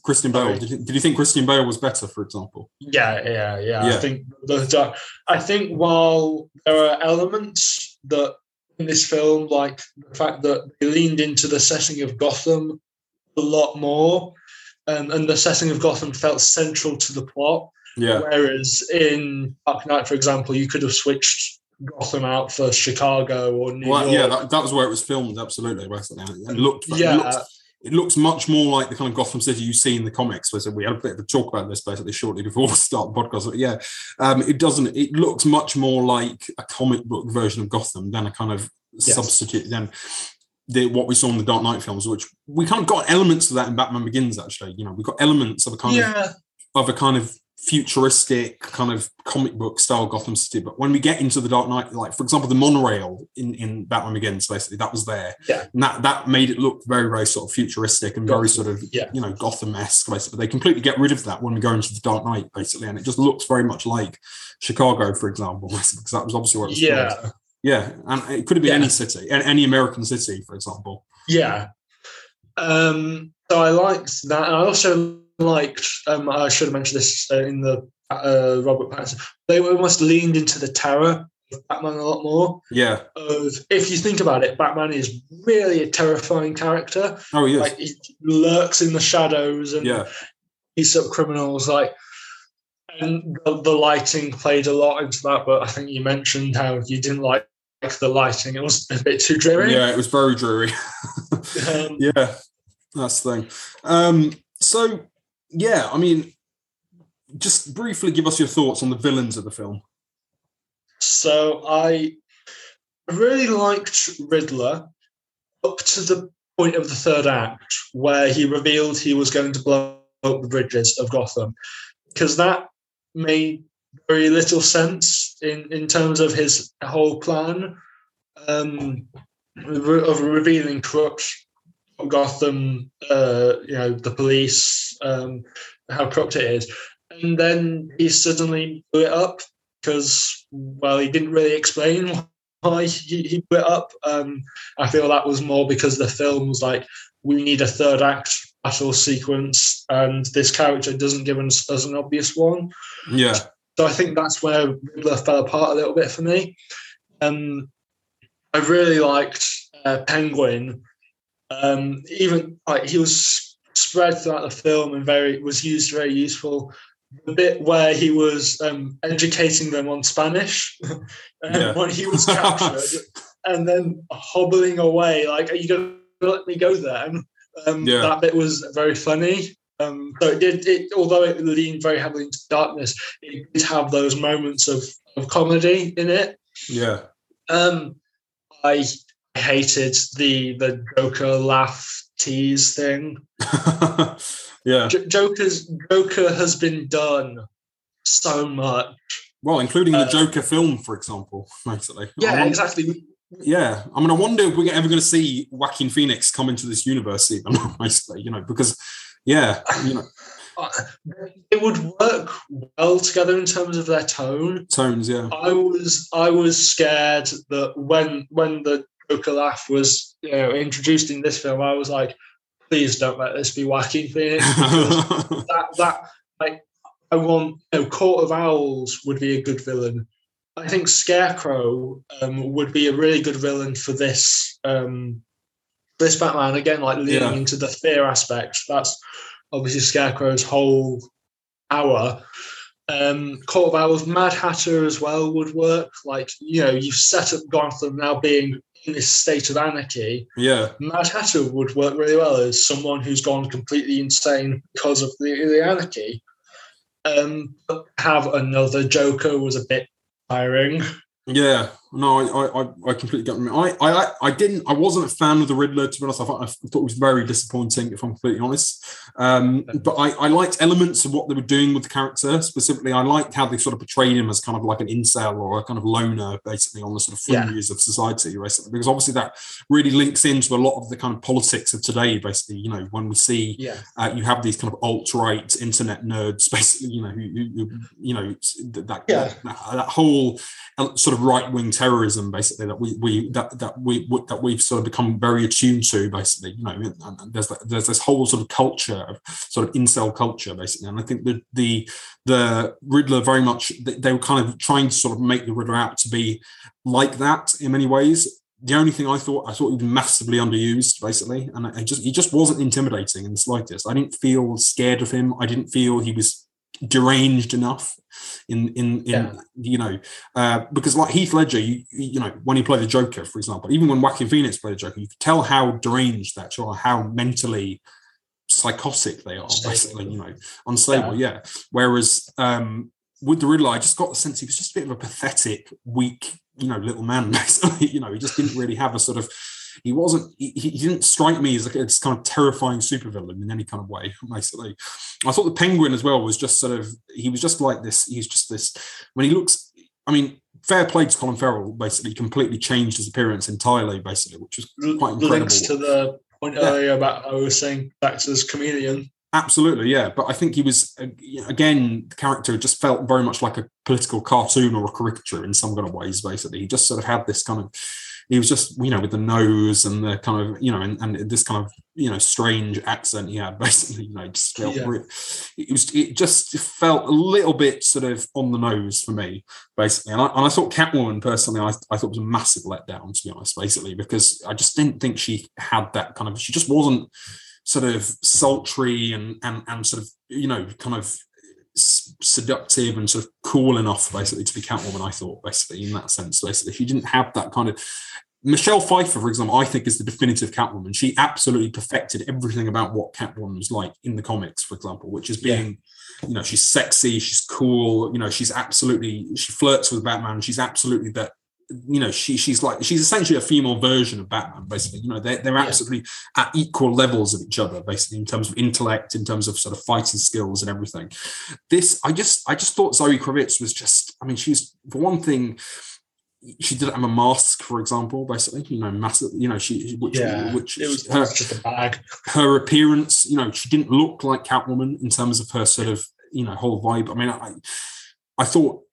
Speaker 1: Christian Bale. Did you, did you think Christian Bale was better, for example?
Speaker 2: yeah, yeah, yeah.
Speaker 1: Yeah.
Speaker 2: I think the I think while there are elements that in this film, like the fact that they leaned into the setting of Gotham a lot more, um, and the setting of Gotham felt central to the plot.
Speaker 1: Yeah.
Speaker 2: Whereas in Dark Knight, for example, you could have switched Gotham out for Chicago or New
Speaker 1: Well,
Speaker 2: York.
Speaker 1: yeah, that, that was where it was filmed. Absolutely, basically. And it looked. It
Speaker 2: Yeah.
Speaker 1: looks, it looks much more like the kind of Gotham City you see in the comics. So we had a bit of a talk about this basically shortly before [LAUGHS] we start the podcast. But yeah, um, it doesn't. It looks much more like a comic book version of Gotham than a kind of
Speaker 2: Yes.
Speaker 1: substitute than the, what we saw in the Dark Knight films, which we kind of got elements of that in Batman Begins. Actually, you know, we got elements of a kind of
Speaker 2: yeah,
Speaker 1: of a kind of futuristic kind of comic book style Gotham City. But when we get into the Dark Knight, like for example, the monorail in, in Batman Begins, basically that was there.
Speaker 2: Yeah.
Speaker 1: And that that made it look very, very sort of futuristic and very sort of
Speaker 2: Yeah.
Speaker 1: you know, Gotham-esque, basically. They completely get rid of that when we go into the Dark Knight, basically, and it just looks very much like Chicago, for example, [LAUGHS] because that was obviously where it was
Speaker 2: yeah.
Speaker 1: filmed. Yeah. And it could have been
Speaker 2: Yeah.
Speaker 1: any city, any American city, for example.
Speaker 2: Yeah. Um, so I liked that. And I also liked, um, I should have mentioned this uh, in the uh, Robert Pattinson, they almost leaned into the terror of Batman a lot more.
Speaker 1: Yeah.
Speaker 2: Of, if you think about it, Batman is really a terrifying character.
Speaker 1: Oh, he.
Speaker 2: Like he lurks in the shadows and
Speaker 1: yeah.
Speaker 2: beats up criminals. Like, and the, the lighting played a lot into that. But I think you mentioned how you didn't like the lighting; it was a bit too dreary.
Speaker 1: Yeah, it was very dreary. [LAUGHS]
Speaker 2: Um,
Speaker 1: yeah, that's the thing. Um, so, yeah, I mean, just briefly give us your thoughts on the villains of the film.
Speaker 2: So I really liked Riddler up to the point of the third act where he revealed he was going to blow up the bridges of Gotham, because that made very little sense in, in terms of his whole plan um, of revealing corrupt Gotham, uh, you know, the police, um, how corrupt it is. And then he suddenly blew it up because, well, he didn't really explain why he, he blew it up. Um, I feel that was more because the film was like, we need a third act battle sequence, and this character doesn't give us, us an obvious one.
Speaker 1: Yeah,
Speaker 2: So I think that's where Riddler fell apart a little bit for me. Um, I really liked uh, Penguin. Um, even like he was spread throughout the film and very was used very useful. The bit where he was um, educating them on Spanish [LAUGHS] um,
Speaker 1: Yeah.
Speaker 2: when he was captured, [LAUGHS] and then hobbling away like, "Are you going to let me go then?" Um,
Speaker 1: Yeah.
Speaker 2: That bit was very funny. Um, so it did. It, although it leaned very heavily into darkness, it did have those moments of, of comedy in it.
Speaker 1: yeah,
Speaker 2: Um, I hated the the Joker laugh tease thing. [LAUGHS]
Speaker 1: yeah.
Speaker 2: J- Joker's Joker has been done so much.
Speaker 1: Well, including the
Speaker 2: Uh,
Speaker 1: Joker film, for example, [LAUGHS] basically.
Speaker 2: Yeah,
Speaker 1: wonder-
Speaker 2: exactly.
Speaker 1: Yeah, I mean, I wonder if we're ever going to see Joaquin Phoenix come into this universe, even [LAUGHS] basically, you know, because, yeah, you know,
Speaker 2: Uh, It would work well together in terms of their tone.
Speaker 1: tones, yeah,
Speaker 2: I was I was scared that when when the Laugh was you know introduced in this film, I was like, please don't let this be Joaquin Phoenix. [LAUGHS] that that like I want you know, Court of Owls would be a good villain. I think Scarecrow um, would be a really good villain for this um, this Batman. Again, like leaning
Speaker 1: Yeah.
Speaker 2: into the fear aspect. That's obviously Scarecrow's whole hour. Um, Court of Owls, Mad Hatter as well would work. Like you know, you've set up Gotham now being in this state of anarchy.
Speaker 1: Yeah,
Speaker 2: Mad Hatter would work really well as someone who's gone completely insane because of the, the anarchy. Um, but have another Joker was a bit tiring.
Speaker 1: yeah. No, I, I, I- completely get me. I, I, I didn't. I wasn't a fan of the Riddler. To be honest, I thought, I thought it was very disappointing. If I'm completely honest, um, but I, I liked elements of what they were doing with the character. Specifically, I liked how they sort of portrayed him as kind of like an incel or a kind of loner, basically on the sort of
Speaker 2: Yeah.
Speaker 1: fringes of society, basically. Because obviously that really links into a lot of the kind of politics of today. Basically, you know, when we see
Speaker 2: Yeah.
Speaker 1: uh, you have these kind of alt-right internet nerds [LAUGHS] basically you know who, who, you know that
Speaker 2: Yeah.
Speaker 1: that, that whole uh, sort of right-wing terrorism basically that we we that that we that we've sort of become very attuned to basically you know there's there's this whole sort of culture of sort of incel culture basically and i think that the the riddler very much they, they were kind of trying to sort of make the riddler out to be like that in many ways the only thing I thought I thought he was massively underused, basically, and I just he just wasn't intimidating in the slightest. I didn't feel scared of him. I didn't feel he was deranged enough in in in
Speaker 2: Yeah.
Speaker 1: you know uh, because like Heath Ledger, you you know when he played the Joker, for example, even when Joaquin Phoenix played the Joker, you could tell how deranged that or how mentally psychotic they are, basically, you know, unstable. Yeah. Whereas um, with the Riddler, I just got the sense he was just a bit of a pathetic, weak, you know, little man. [LAUGHS] Basically, you know, he just didn't really have a sort of. He wasn't. He, he didn't strike me as like this kind of terrifying supervillain in any kind of way. [LAUGHS] Basically, I thought the Penguin as well was just sort of. He was just like this. He's just this. When he looks, I mean, fair play to Colin Farrell. Basically, completely changed his appearance entirely. Basically, which was quite incredible.
Speaker 2: Links to the point
Speaker 1: Yeah.
Speaker 2: earlier about I was saying acts as chameleon.
Speaker 1: Absolutely, yeah. But I think he was again the character just felt very much like a political cartoon or a caricature in some kind of ways. Basically, he just sort of had this kind of. He was just, you know, with the nose and the kind of, you know, and, and this kind of, you know, strange accent he had. [LAUGHS] Basically, you know, just felt.
Speaker 2: Yeah.
Speaker 1: it was. It just felt a little bit sort of on the nose for me, basically. And I, and I thought Catwoman personally, I, I thought was a massive letdown to be honest, basically, because I just didn't think she had that kind of. She just wasn't sort of sultry and and and sort of you know kind of seductive and sort of cool enough basically to be Catwoman. I thought basically in that sense, basically she didn't have that kind of. Michelle Pfeiffer, for example, I think is the definitive Catwoman. She absolutely perfected everything about what Catwoman was like in the comics, for example, which is
Speaker 2: Yeah.
Speaker 1: being, you know, she's sexy, she's cool, you know, she's absolutely she flirts with Batman. She's absolutely that you know she she's like she's essentially a female version of Batman basically you know they're, they're
Speaker 2: Yeah.
Speaker 1: absolutely at equal levels of each other basically in terms of intellect in terms of sort of fighting skills and everything this I just I just thought Zoe Kravitz was just I mean she's for one thing she didn't have a mask for example basically you know massive you know she which
Speaker 2: Yeah,
Speaker 1: which
Speaker 2: It was
Speaker 1: her,
Speaker 2: just a bag.
Speaker 1: her appearance, you know, she didn't look like Catwoman in terms of her sort of, you know, whole vibe. I mean, I, I thought,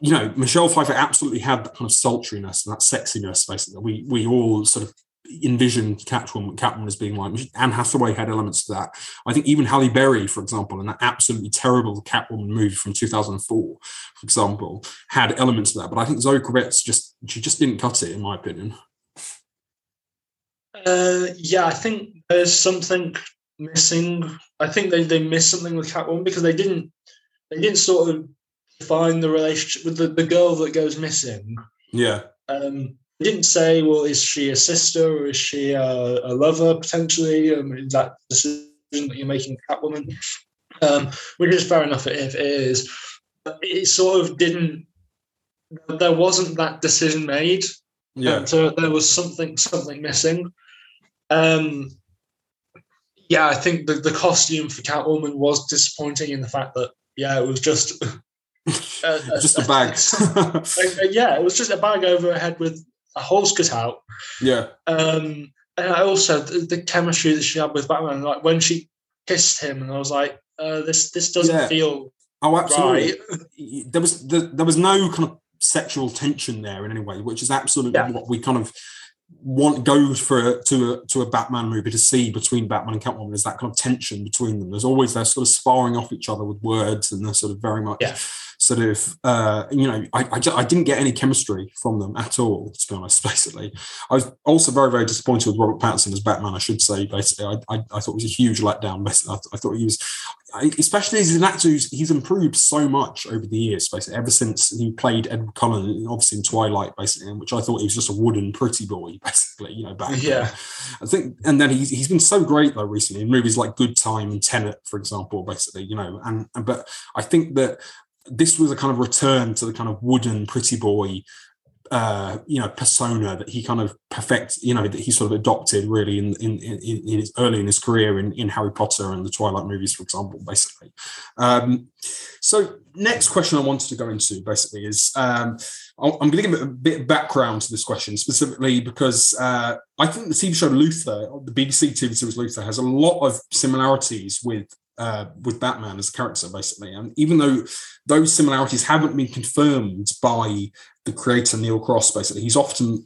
Speaker 1: you know, Michelle Pfeiffer absolutely had that kind of sultriness and that sexiness, basically. We we all sort of envisioned Catwoman, Catwoman as being like Anne Hathaway had elements to that. I think even Halle Berry, for example, in that absolutely terrible Catwoman movie from 2004, for example, had elements of that. But I think Zoe Kravitz just she just didn't cut it, in my opinion.
Speaker 2: Uh, yeah, I think there's something missing. I think they, they missed something with Catwoman because they didn't they didn't sort of define the relationship with the, the girl that goes missing.
Speaker 1: Yeah,
Speaker 2: Um, they didn't say, well, is she a sister or is she a, a lover potentially? Um, is that decision that you're making Catwoman? Um, which is fair enough if it is. But it sort of didn't. There wasn't that decision made.
Speaker 1: yeah,
Speaker 2: And so there was something something missing. Um, yeah, I think the, the costume for Catwoman was disappointing in the fact that yeah, it was just [LAUGHS] uh, [LAUGHS]
Speaker 1: just a bag. [LAUGHS]
Speaker 2: uh, yeah, it was just a bag over her head with a horse cut out.
Speaker 1: yeah.
Speaker 2: Um, and I also the, the chemistry that she had with Batman, like when she kissed him, and I was like, uh, this this doesn't
Speaker 1: Yeah.
Speaker 2: feel
Speaker 1: Oh, absolutely.
Speaker 2: right.
Speaker 1: There was there, there was no kind of sexual tension there in any way, which is absolutely
Speaker 2: Yeah.
Speaker 1: what we kind of want go for to a, to a Batman movie to see between Batman and Catwoman is that kind of tension between them. There's always they're sort of sparring off each other with words, and they're sort of very much
Speaker 2: Yeah.
Speaker 1: Sort of uh, you know I, I, I didn't get any chemistry from them at all. To be honest, [LAUGHS] basically, I was also very very disappointed with Robert Pattinson as Batman. I should say, basically, I, I, I thought it was a huge letdown. Basically, I, thought he was. I- Especially as an actor, who's, he's improved so much over the years. Basically, ever since he played Edward Cullen, obviously in Twilight, basically, in which I thought he was just a wooden pretty boy, [LAUGHS] basically. You know, back then.
Speaker 2: Yeah.
Speaker 1: I think, and then he's he's been so great though recently in movies like Good Time and Tenet, for example, basically, you know, and, and but I think that this was a kind of return to the kind of wooden pretty boy uh you know persona that he kind of perfect you know that he sort of adopted really in in in, in his early in his career in, in harry potter and the twilight movies for example basically. Um so next question i wanted to go into basically is um I'm going to give a bit of background to this question specifically because uh, I think the TV show Luther, the BBC TV series Luther, has a lot of similarities with uh, with Batman as a character, basically. And even though those similarities haven't been confirmed by the creator Neil Cross, basically, he's often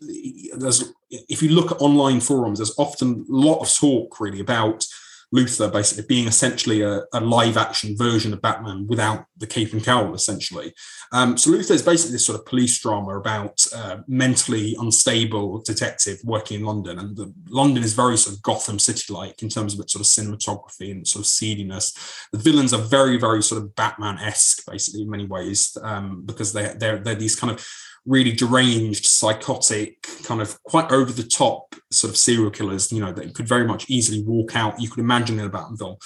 Speaker 1: there's if you look at online forums, there's often a lot of talk really about Luther basically being essentially a, a live action version of Batman without the cape and cowl, essentially. Um, so Luther is basically this sort of police drama about uh, mentally unstable detective working in London, and the, London is very sort of Gotham City-like in terms of its sort of cinematography and sort of seediness. The villains are very, very sort of Batman-esque, basically in many ways, um, because they they're they're these kind of really deranged, psychotic, kind of quite over the top sort of serial killers, you know, that could very much easily walk out. You could imagine in a Batman film.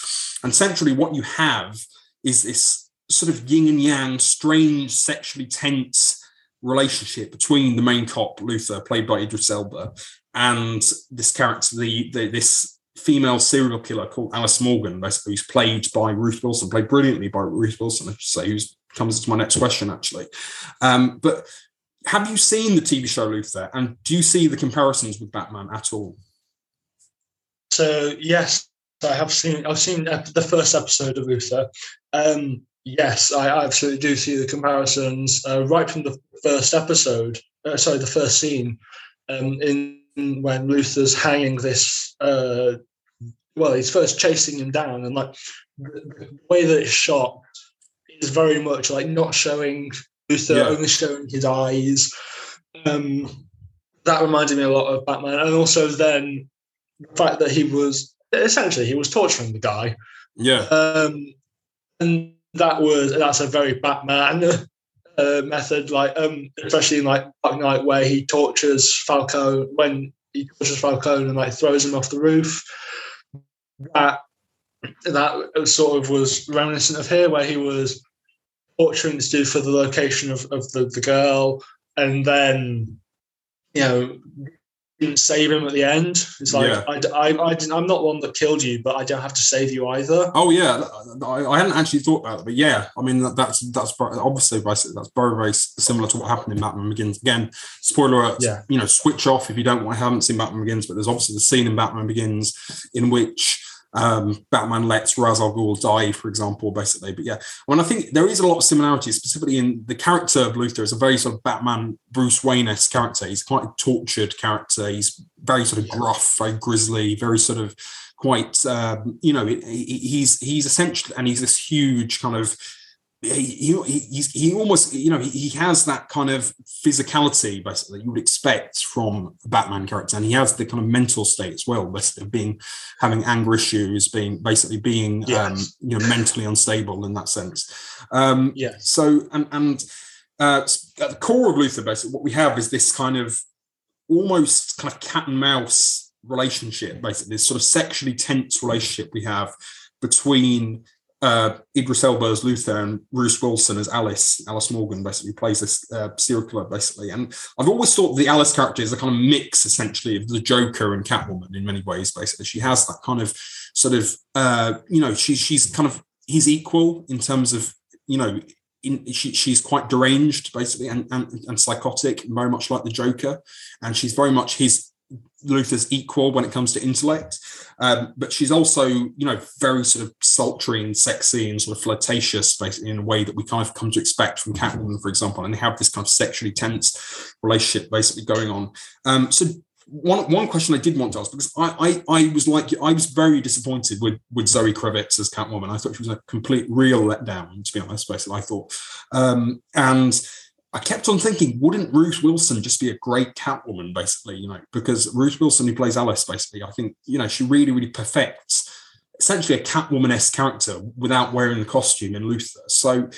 Speaker 1: And centrally, what you have is this sort of yin and yang, strange, sexually tense relationship between the main cop, Luther, played by Idris Elba, and this character, the, the this female serial killer called Alice Morgan, who's played by Ruth Wilson, played brilliantly by Ruth Wilson, I should say, who's comes to my next question actually. Um, but have you seen the TV show Luther, and do you see the comparisons with Batman at all?
Speaker 2: So yes, I have seen. I've seen the first episode of Luther. Um, yes, I absolutely do see the comparisons uh, right from the first episode. Uh, sorry, the first scene um, in when Luther's hanging this. Uh, well, he's first chasing him down, and like the way that it's shot is very much like not showing Luther,
Speaker 1: Yeah.
Speaker 2: only showing his eyes. Um, that reminded me a lot of Batman, and also then the fact that he was essentially he was torturing the guy,
Speaker 1: Yeah,
Speaker 2: um, and that was that's a very Batman uh, method, like um, especially in like Dark Knight where he tortures Falcone when he tortures Falcone and like throws him off the roof. That that sort of was reminiscent of here, where he was torturing this dude for the location of, of the, the girl, and then you know didn't save him at the end. It's like
Speaker 1: Yeah.
Speaker 2: I, I, I didn't, I'm not one that killed you, but I don't have to save you either.
Speaker 1: Oh yeah, I, I hadn't actually thought about it, but yeah, I mean that, that's that's obviously that's very very similar to what happened in Batman Begins. Again, spoiler alert,
Speaker 2: Yeah.
Speaker 1: you know, switch off if you don't want I haven't seen Batman Begins, but there's obviously the scene in Batman Begins in which um, Batman lets Ra's al Ghul die, for example, basically. But yeah, I mean, I think there is a lot of similarities, specifically in the character of Luther is a very sort of Batman Bruce Wayne-esque character. He's quite a tortured character. He's very sort of gruff, very grisly, very sort of quite um, you know he, he- he's he's essentially and he's this huge kind of he, he he almost you know he, he has that kind of physicality basically you would expect from a Batman character. And he has the kind of mental state as well basically being having anger issues being basically being um, you know mentally unstable in that sense. Um,
Speaker 2: Yes.
Speaker 1: so and and uh, at the core of Luther, basically, what we have is this kind of almost kind of cat and mouse relationship, basically, this sort of sexually tense relationship we have between uh, Idris Elba as Luther and Ruth Wilson as Alice. Alice Morgan basically plays this uh, serial killer, basically. And I've always thought the Alice character is a kind of mix, essentially, of the Joker and Catwoman in many ways. Basically, she has that kind of sort of, uh, you know, she's she's kind of he's equal in terms of, you know, in, she, she's quite deranged basically and, and and psychotic very much like the joker and she's very much his luther's equal when it comes to intellect um, but she's also you know very sort of sultry and sexy and sort of flirtatious basically in a way that we kind of come to expect from catwoman for example and they have this kind of sexually tense relationship basically going on um, so one one question I did want to ask because I, I I was like I was very disappointed with with Zoe Kravitz as Catwoman. I thought she was a complete real letdown. To be honest, basically, I thought, um, and I kept on thinking, wouldn't Ruth Wilson just be a great Catwoman, basically? You know, because Ruth Wilson, who plays Alice, basically, I think you know she really really perfects essentially a Catwoman esque character without wearing the costume in Luther. So,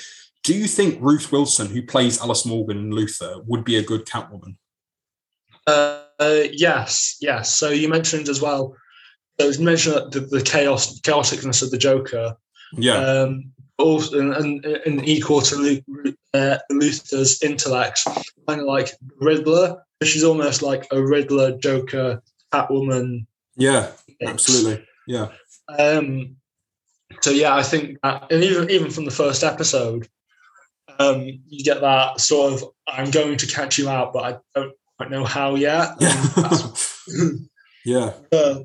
Speaker 1: do you think Ruth Wilson, who plays Alice Morgan in Luther, would be a good Catwoman?
Speaker 2: Uh, yes, yes. So you mentioned as well. So you mentioned the, the chaos, chaoticness of the Joker.
Speaker 1: Yeah.
Speaker 2: Um, also, and, and, equal to uh, Luther's intellect, kind of like Riddler. She's almost like a Riddler, Joker, Catwoman.
Speaker 1: Yeah, absolutely. Yeah.
Speaker 2: Um, so yeah, I think that, and even even from the first episode, um, you get that sort of I'm going to catch you out, but I don't quite know how yet.
Speaker 1: Yeah. [LAUGHS] [LAUGHS] yeah.
Speaker 2: Uh,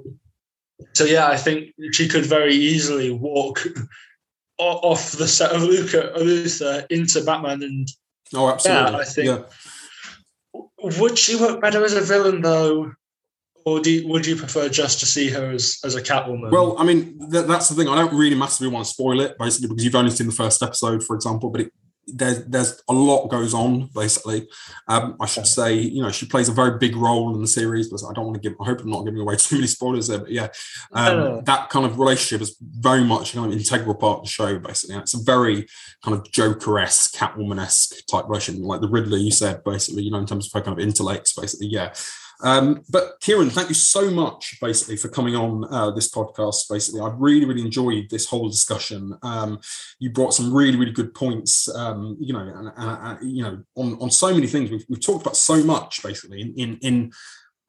Speaker 2: so yeah, I think she could very easily walk off the set of Luca Luther into Batman and
Speaker 1: oh absolutely
Speaker 2: yeah, I think yeah. would she work better as a villain though or do you, would you prefer just to see her as, as a Catwoman?
Speaker 1: Well, I mean, th- that's the thing. I don't really massively want to spoil it, basically, because you've only seen the first episode, for example. But it, there's there's a lot goes on basically. Um, I should say, you know, she plays a very big role in the series, but I don't want to give. I hope I'm not giving away [LAUGHS] too many spoilers there. But yeah, um, that kind of relationship is very much kind of integral part of the show. Basically, and it's a very kind of Joker-esque, Catwoman-esque type relationship, like the Riddler you said. Basically, you know, in terms of her kind of intellects. Basically, yeah. Um, but Kieran, thank you so much, basically, for coming on uh, this podcast. Basically, I've really, really enjoyed this whole discussion. Um, you brought some really, really good points. Um, you know, and, uh, you know, on on so many things. We've, we've talked about so much, basically, in, in in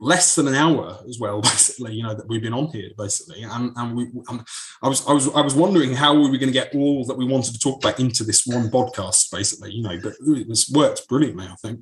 Speaker 1: less than an hour as well [LAUGHS] basically you know that we've been on here basically and and we and i was i was i was wondering how we were going to get all that we wanted to talk about into this one podcast basically you know but this worked brilliantly i think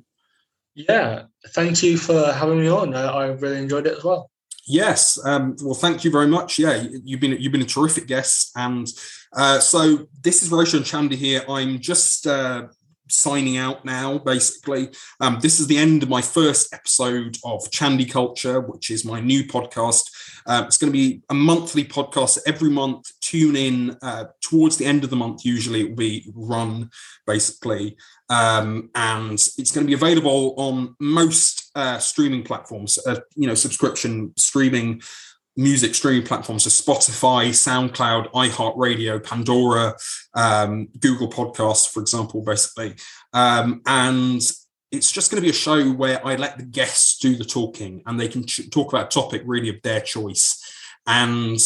Speaker 2: yeah, thank you for having me on. I really enjoyed it as well.
Speaker 1: Yes, um, well, thank you very much. Yeah, you've been you've been a terrific guest, and uh, so this is Roshan Chandy here. I'm just uh, signing out now, basically. Um, this is the end of my first episode of Chandy Culture, which is my new podcast. Uh, it's going to be a monthly podcast every month. Tune in uh, towards the end of the month, usually it will be run, basically. Um, and it's going to be available on most uh, streaming platforms, uh, you know, subscription streaming music streaming platforms, so Spotify, SoundCloud, iHeartRadio, Pandora, um, Google Podcasts, for example, basically. Um, and it's just going to be a show where I let the guests do the talking and they can ch- talk about topic really of their choice. And,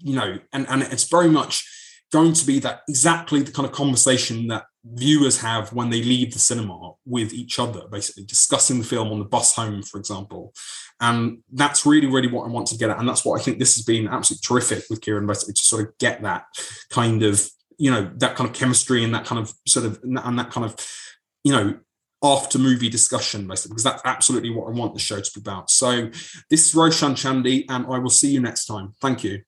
Speaker 1: you know, and, and it's very much going to be that exactly the kind of conversation that viewers have when they leave the cinema with each other, basically discussing the film on the bus home, for example. And that's really, really what I want to get at. And that's what I think this has been absolutely terrific with Kieran, basically to sort of get that kind of, you know, that kind of chemistry and that kind of sort of, and that kind of, you know, after movie discussion, basically, because that's absolutely what I want the show to be about. So this is Roshan Chandy, and I will see you next time. Thank you.